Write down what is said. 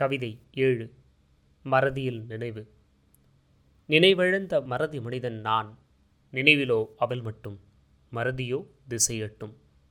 கவிதை ஏழு மறதியில் நினைவு. நினைவிழந்த மறதி மனிதன் நான். நினைவிலோ அவள் மட்டும். மறதியோ திசையட்டும்.